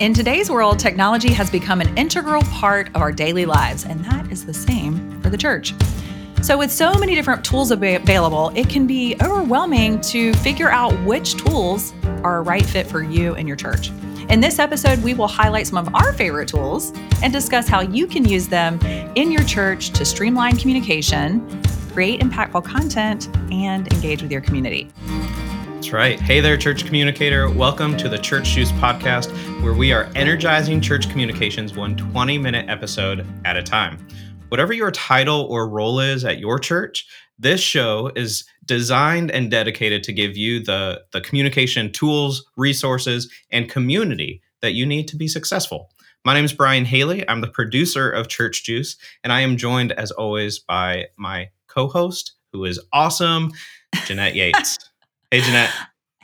In today's world, technology has become an integral part of our daily lives, and that is the same for the church. So, with so many different tools available, it can be overwhelming to figure out which tools are a right fit for you and your church. In this episode, we will highlight some of our favorite tools and discuss how you can use them in your church to streamline communication, create impactful content, and engage with your community. That's right. Hey there, church communicator. Welcome to the Church Juice podcast, where we are energizing church communications one 20 minute episode at a time. Whatever your title or role is at your church, this show is designed and dedicated to give you the, the communication tools, resources, and community that you need to be successful. My name is Bryan Haley. I'm the producer of Church Juice, and I am joined, as always, by my co host, who is awesome, Jeanette Yates. Hey, Jeanette.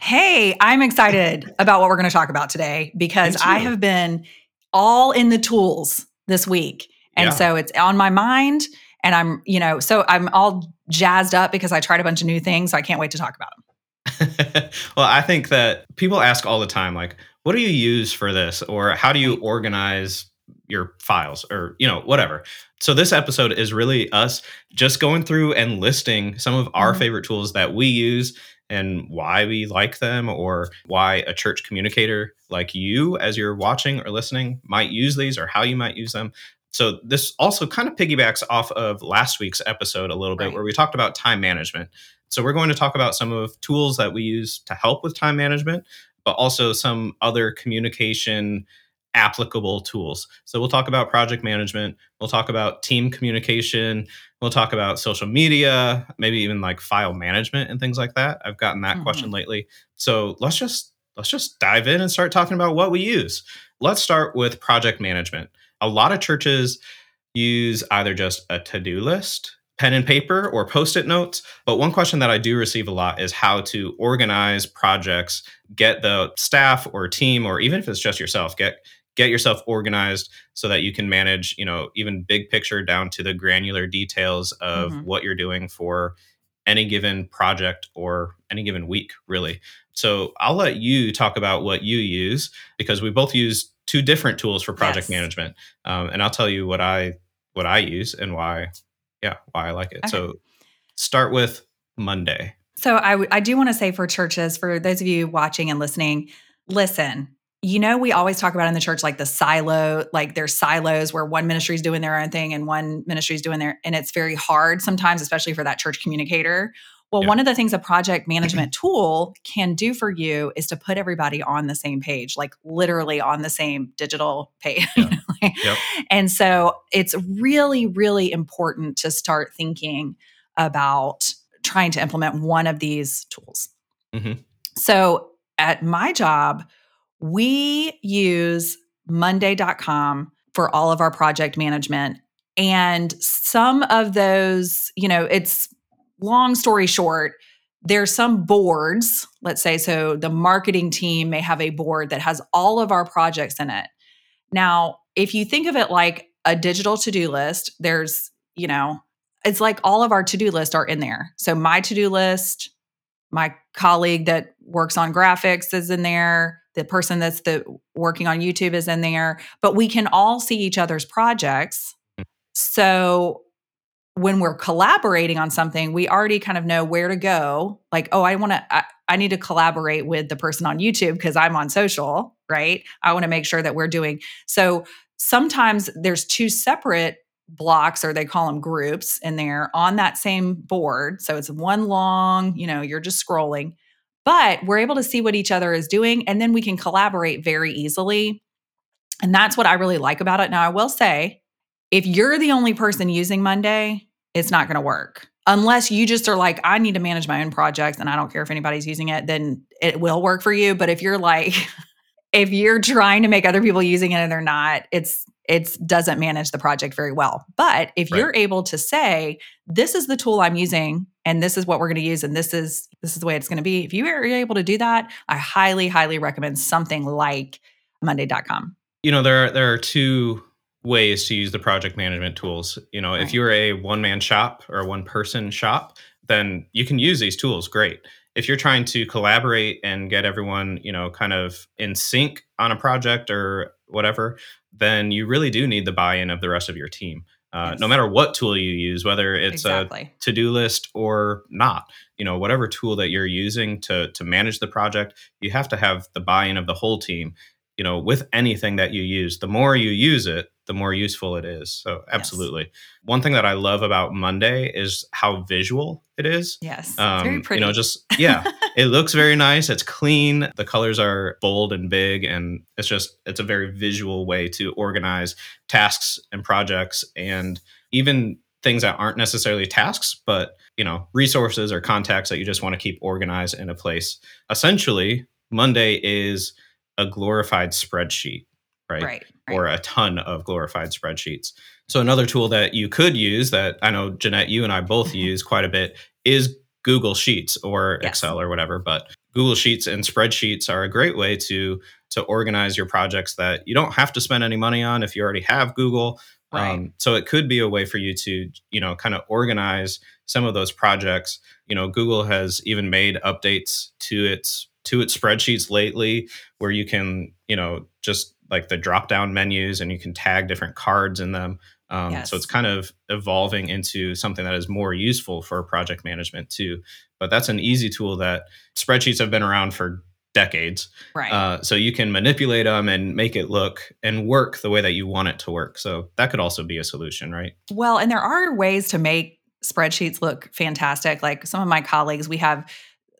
Hey, I'm excited about what we're going to talk about today because I have been all in the tools this week. And yeah. so it's on my mind. And I'm, you know, so I'm all jazzed up because I tried a bunch of new things. So I can't wait to talk about them. well, I think that people ask all the time, like, what do you use for this? Or how do you organize your files or, you know, whatever. So this episode is really us just going through and listing some of our mm-hmm. favorite tools that we use and why we like them or why a church communicator like you as you're watching or listening might use these or how you might use them so this also kind of piggybacks off of last week's episode a little bit right. where we talked about time management so we're going to talk about some of tools that we use to help with time management but also some other communication applicable tools. So we'll talk about project management, we'll talk about team communication, we'll talk about social media, maybe even like file management and things like that. I've gotten that mm-hmm. question lately. So let's just let's just dive in and start talking about what we use. Let's start with project management. A lot of churches use either just a to-do list pen and paper or post it notes. But one question that I do receive a lot is how to organize projects, get the staff or team, or even if it's just yourself, get get yourself organized so that you can manage you know even big picture down to the granular details of mm-hmm. what you're doing for any given project or any given week really so i'll let you talk about what you use because we both use two different tools for project yes. management um, and i'll tell you what i what i use and why yeah why i like it okay. so start with monday so I, w- I do want to say for churches for those of you watching and listening listen you know, we always talk about in the church like the silo, like there's silos where one ministry is doing their own thing and one ministry is doing their, and it's very hard sometimes, especially for that church communicator. Well, yeah. one of the things a project management tool can do for you is to put everybody on the same page, like literally on the same digital page. Yeah. yep. And so it's really, really important to start thinking about trying to implement one of these tools. Mm-hmm. So at my job, we use monday.com for all of our project management. And some of those, you know, it's long story short, there's some boards, let's say, so the marketing team may have a board that has all of our projects in it. Now, if you think of it like a digital to do list, there's, you know, it's like all of our to do list are in there. So my to do list, my colleague that works on graphics is in there the person that's the working on YouTube is in there, but we can all see each other's projects. Mm. So when we're collaborating on something, we already kind of know where to go. Like, oh, I want to, I, I, need to collaborate with the person on YouTube because I'm on social, right? I want to make sure that we're doing. So sometimes there's two separate blocks, or they call them groups in there on that same board. So it's one long, you know, you're just scrolling but we're able to see what each other is doing and then we can collaborate very easily. And that's what I really like about it. Now, I will say, if you're the only person using Monday, it's not going to work. Unless you just are like, I need to manage my own projects and I don't care if anybody's using it, then it will work for you. But if you're like, if you're trying to make other people using it and they're not, it's it doesn't manage the project very well. But if right. you're able to say, this is the tool I'm using and this is what we're going to use and this is this is the way it's going to be. If you are able to do that, I highly highly recommend something like monday.com. You know, there are there are two ways to use the project management tools. You know, right. if you're a one man shop or a one person shop, then you can use these tools great. if you're trying to collaborate and get everyone, you know, kind of in sync on a project or whatever, then you really do need the buy-in of the rest of your team. Uh, yes. No matter what tool you use, whether it's exactly. a to-do list or not, you know, whatever tool that you're using to to manage the project, you have to have the buy-in of the whole team. You know, with anything that you use, the more you use it, the more useful it is. So, absolutely. Yes. One thing that I love about Monday is how visual it is. Yes. Um, very pretty. You know, just, yeah, it looks very nice. It's clean. The colors are bold and big. And it's just, it's a very visual way to organize tasks and projects and even things that aren't necessarily tasks, but, you know, resources or contacts that you just want to keep organized in a place. Essentially, Monday is a glorified spreadsheet right? right? Or a ton of glorified spreadsheets. So another tool that you could use that I know Jeanette, you and I both use quite a bit is Google Sheets or yes. Excel or whatever. But Google Sheets and spreadsheets are a great way to to organize your projects that you don't have to spend any money on if you already have Google. Right. Um, so it could be a way for you to, you know, kind of organize some of those projects. You know, Google has even made updates to its to its spreadsheets lately where you can, you know, just like the drop down menus and you can tag different cards in them. Um, yes. So it's kind of evolving into something that is more useful for project management too. But that's an easy tool that spreadsheets have been around for decades. Right. Uh, so you can manipulate them and make it look and work the way that you want it to work. So that could also be a solution, right? Well, and there are ways to make spreadsheets look fantastic. Like some of my colleagues, we have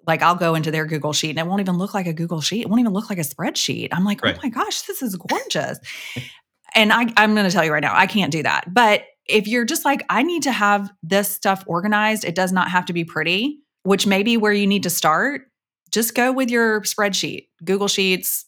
like I'll go into their Google sheet and it won't even look like a Google sheet. It won't even look like a spreadsheet. I'm like, oh right. oh my gosh, this is gorgeous. and I, I'm going to tell you right now, I can't do that. But if you're just like, I need to have this stuff organized, it does not have to be pretty, which may be where you need to start. Just go with your spreadsheet, Google Sheets,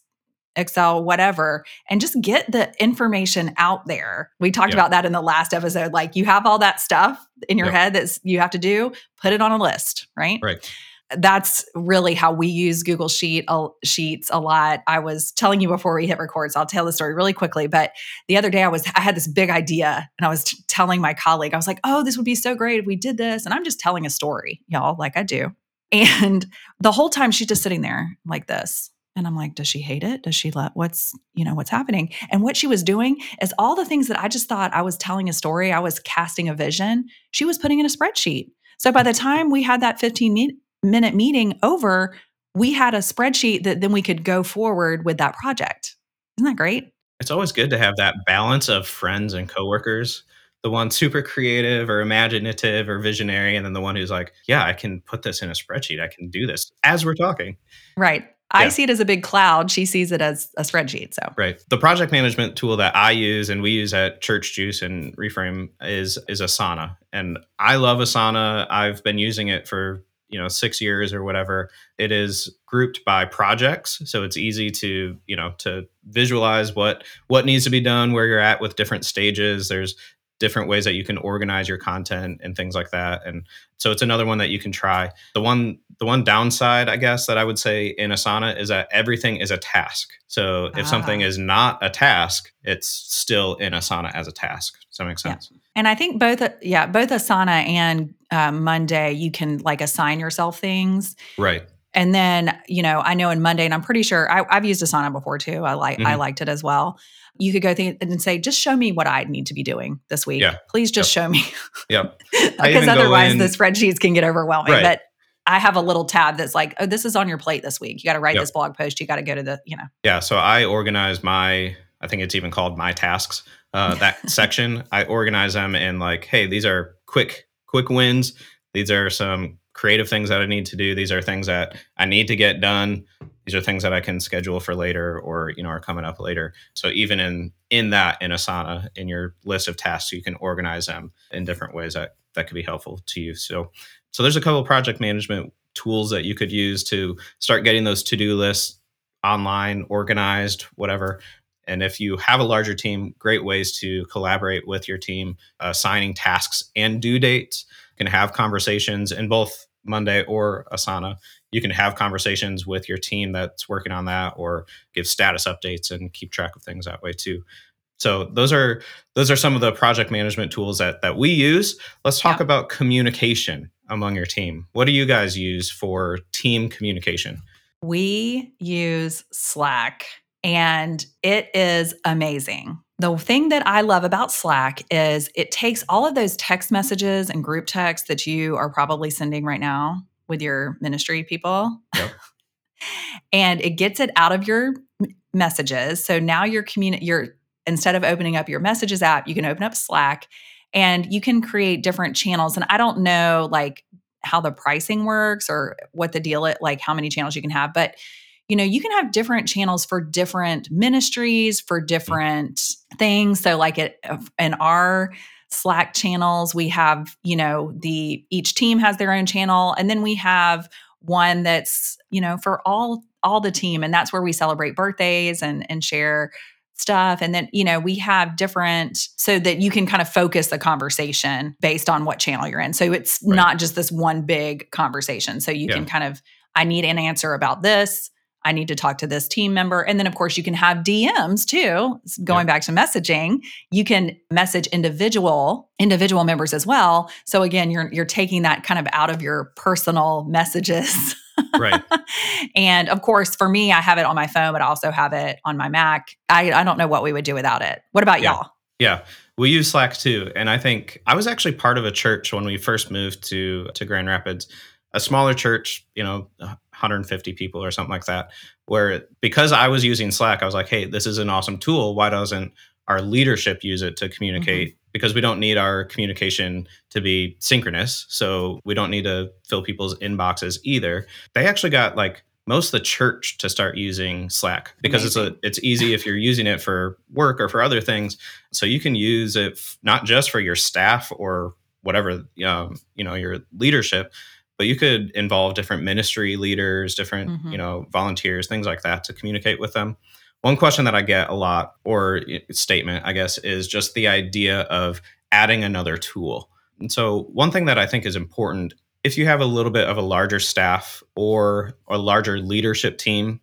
Excel, whatever, and just get the information out there. We talked about that in the last episode. Like you have all that stuff in your head that you have to do, put it on a list, right? Right that's really how we use Google Sheet uh, Sheets a lot. I was telling you before we hit record, so I'll tell the story really quickly. But the other day, I was I had this big idea, and I was t- telling my colleague, I was like, "Oh, this would be so great if we did this." And I'm just telling a story, y'all, like I do. And the whole time, she's just sitting there like this, and I'm like, "Does she hate it? Does she let what's you know what's happening?" And what she was doing is all the things that I just thought I was telling a story, I was casting a vision. She was putting in a spreadsheet. So by the time we had that 15 minute meeting over, we had a spreadsheet that then we could go forward with that project. Isn't that great? It's always good to have that balance of friends and coworkers. The one super creative or imaginative or visionary, and then the one who's like, yeah, I can put this in a spreadsheet. I can do this as we're talking. Right. I yeah. see it as a big cloud. She sees it as a spreadsheet. So right. The project management tool that I use and we use at Church Juice and Reframe is is Asana. And I love Asana. I've been using it for you know six years or whatever it is grouped by projects. So it's easy to you know to visualize what what needs to be done where you're at with different stages. There's different ways that you can organize your content and things like that. And so it's another one that you can try. The one the one downside i guess that i would say in asana is that everything is a task. So if ah. something is not a task it's still in asana as a task. Does that make sense? Yeah. and i think both yeah both asana and uh, monday you can like assign yourself things. Right. And then you know i know in monday and i'm pretty sure I, have used asana before too. I like mm-hmm. i liked it as well you could go think and say, just show me what I need to be doing this week. Yeah. Please just yep. show me. Yep. because otherwise the spreadsheets can get overwhelming. Right. But I have a little tab that's like, oh, this is on your plate this week. You got to write yep. this blog post. You got to go to the, you know. Yeah. So I organize my, I think it's even called my tasks. Uh, that section, I organize them in like, hey, these are quick, quick wins. These are some creative things that I need to do. These are things that I need to get done. These are things that I can schedule for later or, you know, are coming up later. So even in in that in Asana, in your list of tasks, you can organize them in different ways that that could be helpful to you. So so there's a couple project management tools that you could use to start getting those to-do lists online, organized, whatever. And if you have a larger team, great ways to collaborate with your team, uh, assigning tasks and due dates. Can have conversations in both Monday or Asana, you can have conversations with your team that's working on that or give status updates and keep track of things that way too. So those are those are some of the project management tools that that we use. Let's talk yeah. about communication. among your team. What do you guys use for team communication? We use Slack and it is amazing. The thing that I love about Slack is it takes all of those text messages and group texts that you are probably sending right now with your ministry people. Yep. and it gets it out of your messages. So now you're communi- you're instead of opening up your messages app, you can open up Slack and you can create different channels and I don't know like how the pricing works or what the deal it like how many channels you can have, but you know, you can have different channels for different ministries, for mm. different mm-hmm. things. So like it uh, in our Slack channels, we have, you know, the each team has their own channel and then we have one that's, you know, for all all the team and that's where we celebrate birthdays and and share stuff and then you know we have different so that you can kind of focus the conversation based on what channel you're in so it's right. not just this one big conversation so you yeah. can kind of i need an answer about this I need to talk to this team member. And then, of course, you can have DMs too. Going back to messaging, you can message individual individual members as well. So again, you're you're taking that kind of out of your personal messages. right. and of course, for me, I have it on my phone, but I also have it on my Mac. I, I don't know what we would do without it. What about yeah. y'all? Yeah. We use Slack too. And I think I was actually part of a church when we first moved to to Grand Rapids a smaller church, you know, 150 people or something like that, where because I was using Slack, I was like, hey, this is an awesome tool. Why doesn't our leadership use it to communicate? Mm-hmm. Because we don't need our communication to be synchronous. So we don't need to fill people's inboxes either. They actually got like most of the church to start using Slack because Amazing. it's a it's easy if you're using it for work or for other things. So you can use it f- not just for your staff or whatever um, you know your leadership, but you could involve different ministry leaders different mm-hmm. you know volunteers things like that to communicate with them one question that i get a lot or statement i guess is just the idea of adding another tool and so one thing that i think is important if you have a little bit of a larger staff or a larger leadership team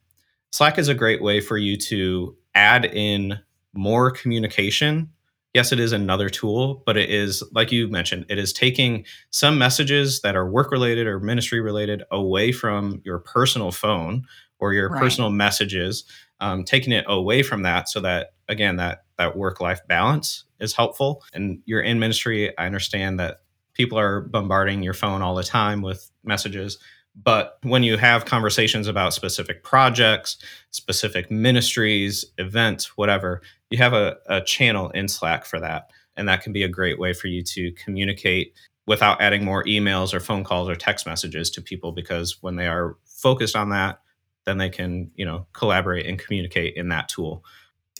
slack is a great way for you to add in more communication yes, it is another tool, but it is, like you mentioned, it is taking some messages that are work related or ministry related away from your personal phone or your right. personal messages, um, taking it away from that so that, again, that, that work life balance is helpful. And you're in ministry. I understand that people are bombarding your phone all the time with messages. But when you have conversations about specific projects, specific ministries, events, whatever, you have a, a channel in Slack for that. And that can be a great way for you to communicate without adding more emails or phone calls or text messages to people because when they are focused on that, then they can, you know, collaborate and communicate in that tool.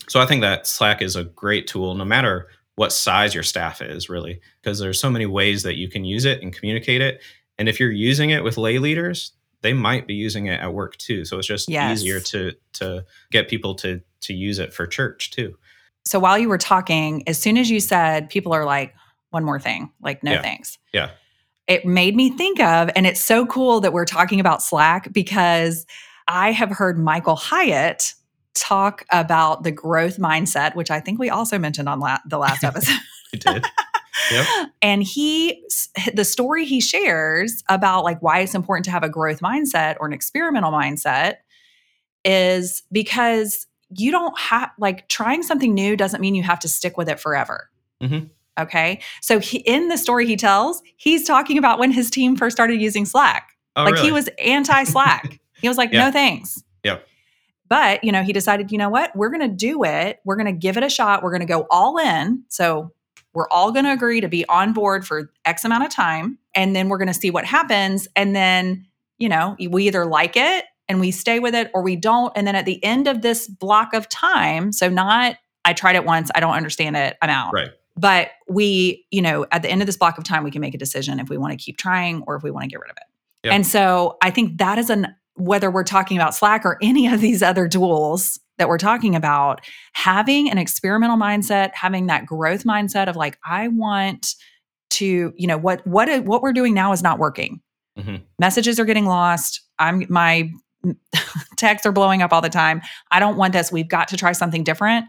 So I think that Slack is a great tool no matter what size your staff is really because there's so many ways that you can use it and communicate it and if you're using it with lay leaders they might be using it at work too so it's just yes. easier to to get people to to use it for church too. So while you were talking, as soon as you said people are like, one more thing, like, no yeah. thanks. Yeah. It made me think of, and it's so cool that we're talking about Slack because I have heard Michael Hyatt talk about the growth mindset, which I think we also mentioned on la- the last episode. you did. Yep. And he, the story he shares about like why it's important to have a growth mindset or an experimental mindset is because you don't have like trying something new doesn't mean you have to stick with it forever. Mm-hmm. Okay. So he, in the story he tells, he's talking about when his team first started using Slack. Oh, like really? he was anti Slack. he was like, yeah. no thanks. Yeah. But, you know, he decided, you know what? We're going to do it. We're going to give it a shot. We're going to go all in. So we're all going to agree to be on board for X amount of time. And then we're going to see what happens. And then, you know, we either like it and we stay with it or we don't. And then at the end of this block of time, so not, I tried it once, I don't understand it, I'm out. Right. But we, you know, at the end of this block of time, we can make a decision if we want to keep trying or if we want to get rid of it. Yep. And so I think that is an, whether we're talking about Slack or any of these other tools that we're talking about, having an experimental mindset, having that growth mindset of like, I want to, you know, what what what we're doing now is not working. Mm-hmm. Messages are getting lost. I'm my texts are blowing up all the time. I don't want this. We've got to try something different.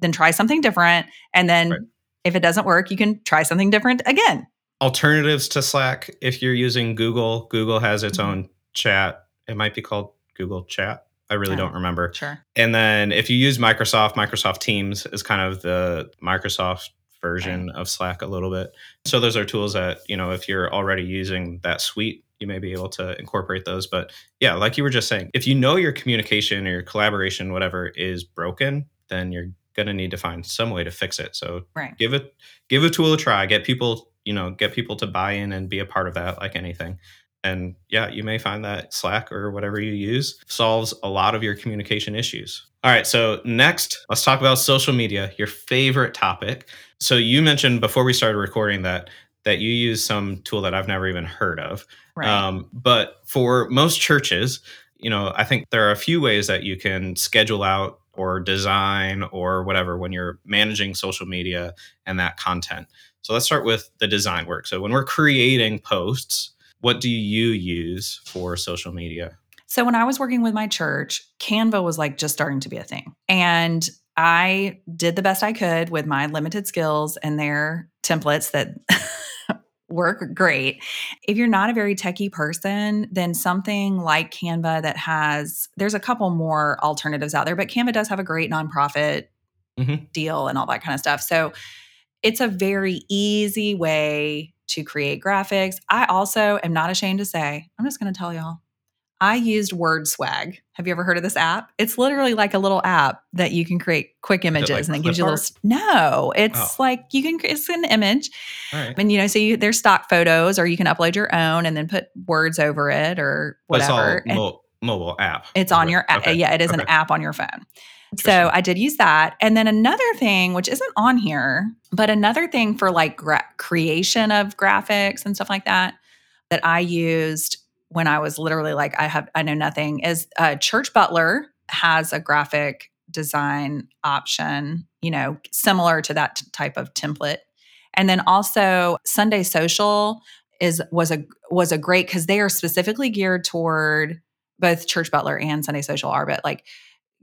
Then try something different. And then right. if it doesn't work, you can try something different again. alternatives to Slack if you're using Google. Google has its Mhm. own chat. It might be called Google Chat. I really don't remember. Sure. And then if you use Microsoft, Microsoft Teams is kind of the Microsoft version of Slack a little bit. So those are tools that, you know, if you're already using that suite, you may be able to incorporate those. But yeah, like you were just saying, if you know your communication or your collaboration, whatever is broken, then you're gonna need to find some way to fix it. So Right. give it give a tool a try. Get people, you know, get people to buy in and be a part of that, like anything. And yeah, you may find that Slack or whatever you use solves a lot of your communication issues. All right, so next, let's talk about social media, your favorite topic. So you mentioned before we started recording that that you use some tool that I've never even heard of. Right. Um, but for most churches, you know, I think there are a few ways that you can schedule out or design or whatever when you're managing social media and that content. So let's start with the design work. So when we're creating posts, what do you use for social media? So when I was working with my church, Canva was like just starting to be a thing. And I did the best I could with my limited skills and their templates that work great. If you're not a very techie person, then something like Canva that has, there's a couple more alternatives out there, but Canva does have a great nonprofit Mhm. deal and all that kind of stuff. So it's a very easy way to create graphics. I also am not ashamed to say, I'm just going to tell y'all, I used WordSwag. Have you ever heard of this app? It's literally like a little app that you can create quick images like and it gives you a little. No, it's Oh. like you can, it's an image. Right. And, you know, so you, there's stock photos or you can upload your own and then put words over it or But it's all whatever. And mo- mobile app. it's on your, a- okay. yeah, it is an app on your phone. So I did use that. And then another thing, which isn't on here, but another thing for like gra- creation of graphics and stuff like that, that I used when I was literally like, I have, I know nothing is uh, Church Butler has a graphic design option, you know, similar to that t- type of template. And then also Sunday Social is was a was a great because they are specifically geared toward both Church Butler and Sunday Social are, but like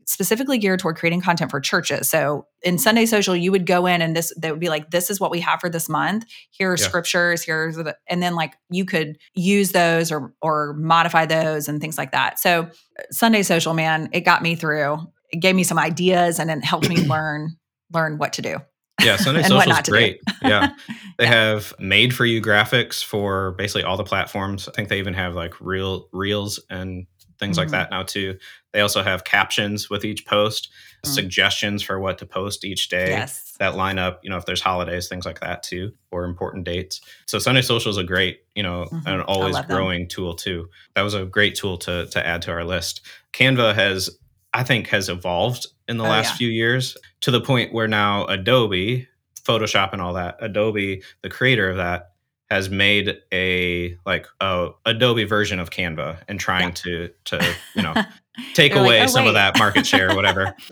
specifically geared toward creating content for churches. So in Sunday Social, you would go in and this they would be like, this is what we have for this month. Here are Yeah. scriptures. Here's the, and then like you could use those or or modify those and things like that. So uh, Sunday Social, man, it got me through. It gave me some ideas and it helped me learn learn what to do. Yeah, Sunday Social is not to do. great. Yeah. They Yeah. have made for you graphics for basically all the platforms. I think they even have like real reels and things like Mhm. that now too. They also have captions with each post, Mhm. suggestions for what to post each day. Yes. That line up, you know, if there's holidays, things like that too, or important dates. So Sunday Social is a great, you know, Mhm. an always them. growing tool too. That was a great tool to to add to our list. Canva has, I think, has evolved in the Oh, last yeah. few years to the point where now Adobe, Photoshop, and all that, Adobe, the creator of that, has made a like a Adobe version of Canva and trying to to you know take They're like, away "Oh, some of that market share or whatever.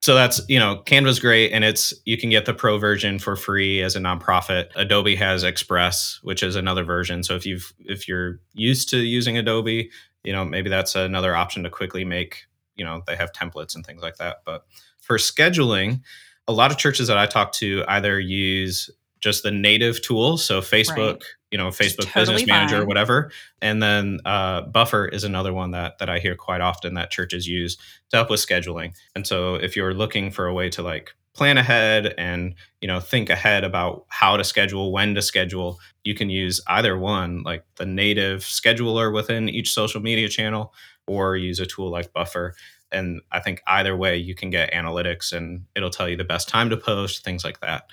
So that's you know Canva's great, and it's you can get the pro version for free as a nonprofit. Adobe has Express, which is another version. So if you've if you're used to using Adobe, you know maybe that's another option to quickly make. You know they have templates and things like that. But for scheduling, a lot of churches that I talk to either use just the native tools, so Facebook, you know, Facebook totally Business Manager, fine. whatever, and then uh, Buffer is another one that that I hear quite often that churches use to help with scheduling. And so if you're looking for a way to like plan ahead and you know think ahead about how to schedule, when to schedule, you can use either one, like the native scheduler within each social media channel, or use a tool like Buffer. And I think either way, you can get analytics and it'll tell you the best time to post, things like that.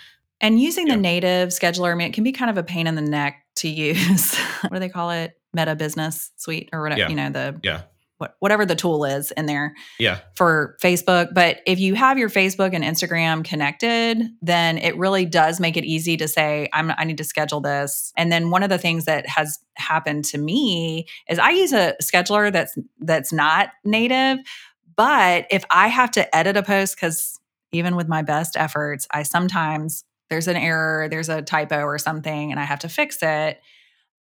And using Yeah. the native scheduler, I mean, it can be kind of a pain in the neck to use. what do they call it? Meta Business Suite or whatever, Yeah. you know, the Yeah. what, whatever the tool is in there Yeah. for Facebook. But if you have your Facebook and Instagram connected, then it really does make it easy to say, I'm, I need to schedule this. And then one of the things that has happened to me is I use a scheduler that's that's not native. But if I have to edit a post, because even with my best efforts, I sometimes there's an error, there's a typo or something, and I have to fix it.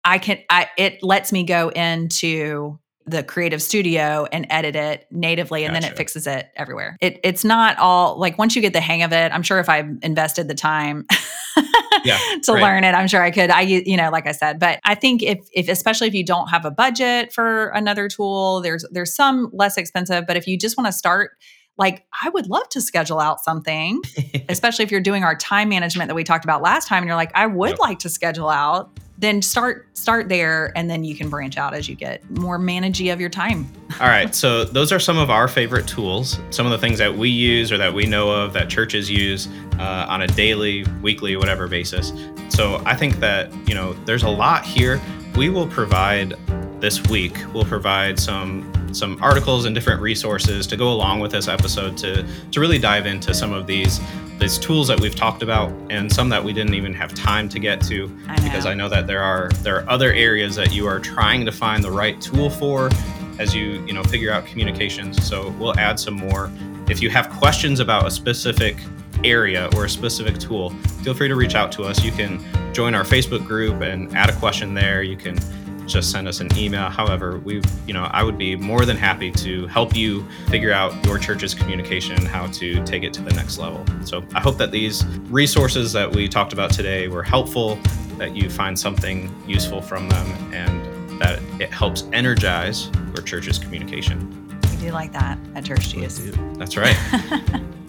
I can I it lets me go into the creative studio and edit it natively and then it fixes it everywhere. It it's not all like once you get the hang of it, I'm sure if I invested the time yeah, to right. learn it. I'm sure I could. I you know, like I said, but I think if if especially if you don't have a budget for another tool, there's there's some less expensive, but if you just want to start like I would love to schedule out something, especially if you're doing our time management that we talked about last time and you're like I would yep. like to schedule out then start start there and then you can branch out as you get more managey of your time. All right so those are some of our favorite tools some of the things that we use or that we know of that churches use uh, on a daily weekly whatever basis. So i think that you know there's a lot here. We will provide this week we'll provide some some articles and different resources to go along with this episode to to really dive into some of these these tools that we've talked about and some that we didn't even have time to get to I because I know that there are there are other areas that you are trying to find the right tool for as you you know figure out communications. So we'll add some more. If you have questions about a specific area or a specific tool feel free to reach out to us. You can join our facebook group and add a question there. You can just send us an email. However, we, you know, I would be more than happy to help you figure out your church's communication and how to take it to the next level. So I hope that these resources that we talked about today were helpful, that you find something useful from them, and that it helps energize your church's communication. We do like that at Church Juice. That's right.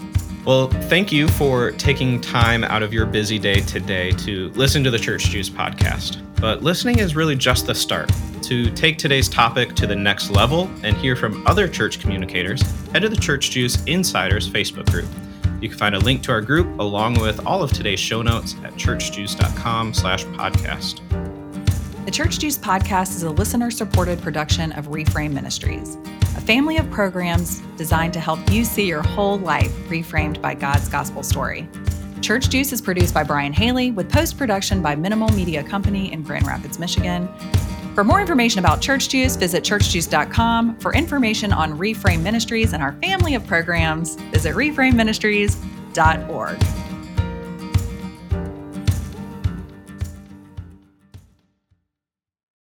Well, thank you for taking time out of your busy day today to listen to the Church Juice podcast. But listening is really just the start. To take today's topic to the next level and hear from other church communicators, head to the Church Juice Insiders Facebook group. You can find a link to our group along with all of today's show notes at churchjuice.com slash podcast. The Church Juice podcast is a listener-supported production of Reframe Ministries a family of programs designed to help you see your whole life reframed by God's gospel story. Church Juice is produced by Bryan Haley with post production by Minimal Media Company in Grand Rapids, Michigan. For more information about Church Juice, visit churchjuice.com. For information on Reframe Ministries and our family of programs, visit reframeministries.org.